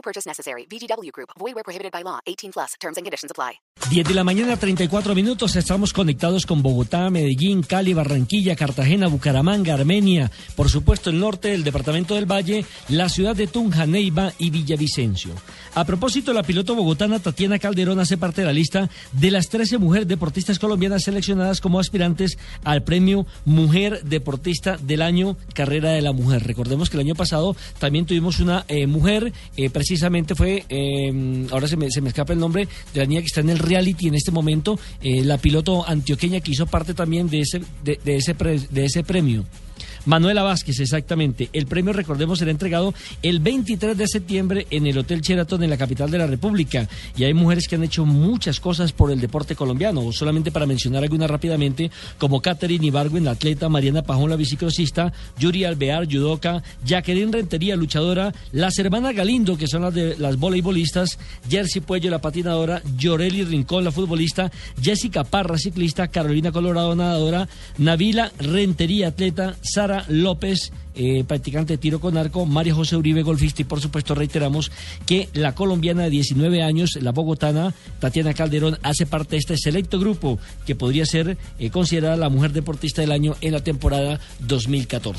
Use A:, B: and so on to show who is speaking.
A: No purchase necessary. VGW Group. Void where prohibited by law. 18 plus. Terms and conditions apply.
B: 10 de la mañana, 34 minutos. Estamos conectados con Bogotá, Medellín, Cali, Barranquilla, Cartagena, Bucaramanga, Armenia. Por supuesto, el norte del departamento del Valle, la ciudad de Tunja, Neiva y Villavicencio. A propósito, la piloto bogotana Tatiana Calderón hace parte de la lista de las 13 mujeres deportistas colombianas seleccionadas como aspirantes al premio Mujer Deportista del Año Carrera de la Mujer. Recordemos que el año pasado también tuvimos una eh, mujer, eh, precisamente fue, eh, ahora se me, se me escapa el nombre de la niña que está en el reality en este momento, eh, la piloto antioqueña que hizo parte también de ese, de, ese, pre- de ese premio. Manuela Vázquez, exactamente. El premio, recordemos, será entregado el 23 de septiembre en el Hotel Sheraton en la capital de la República. Y hay mujeres que han hecho muchas cosas por el deporte colombiano. Solamente para mencionar algunas rápidamente, como Catherine Ibargüen, la atleta, Mariana Pajón, la biciclosista, Yuri Alvear, judoka, Jacqueline Rentería, luchadora, las hermanas Galindo, que son las de las voleibolistas, Jersey Puello, la patinadora, Yoreli Rincón, la futbolista, Jessica Parra, ciclista, Carolina Colorado, nadadora, Navila Rentería, atleta, López, eh, practicante de tiro con arco, María José Uribe, golfista, y por supuesto reiteramos que la colombiana de 19 años, la bogotana, Tatiana Calderón, hace parte de este selecto grupo que podría ser eh, considerada la mujer deportista del año en la temporada 2014.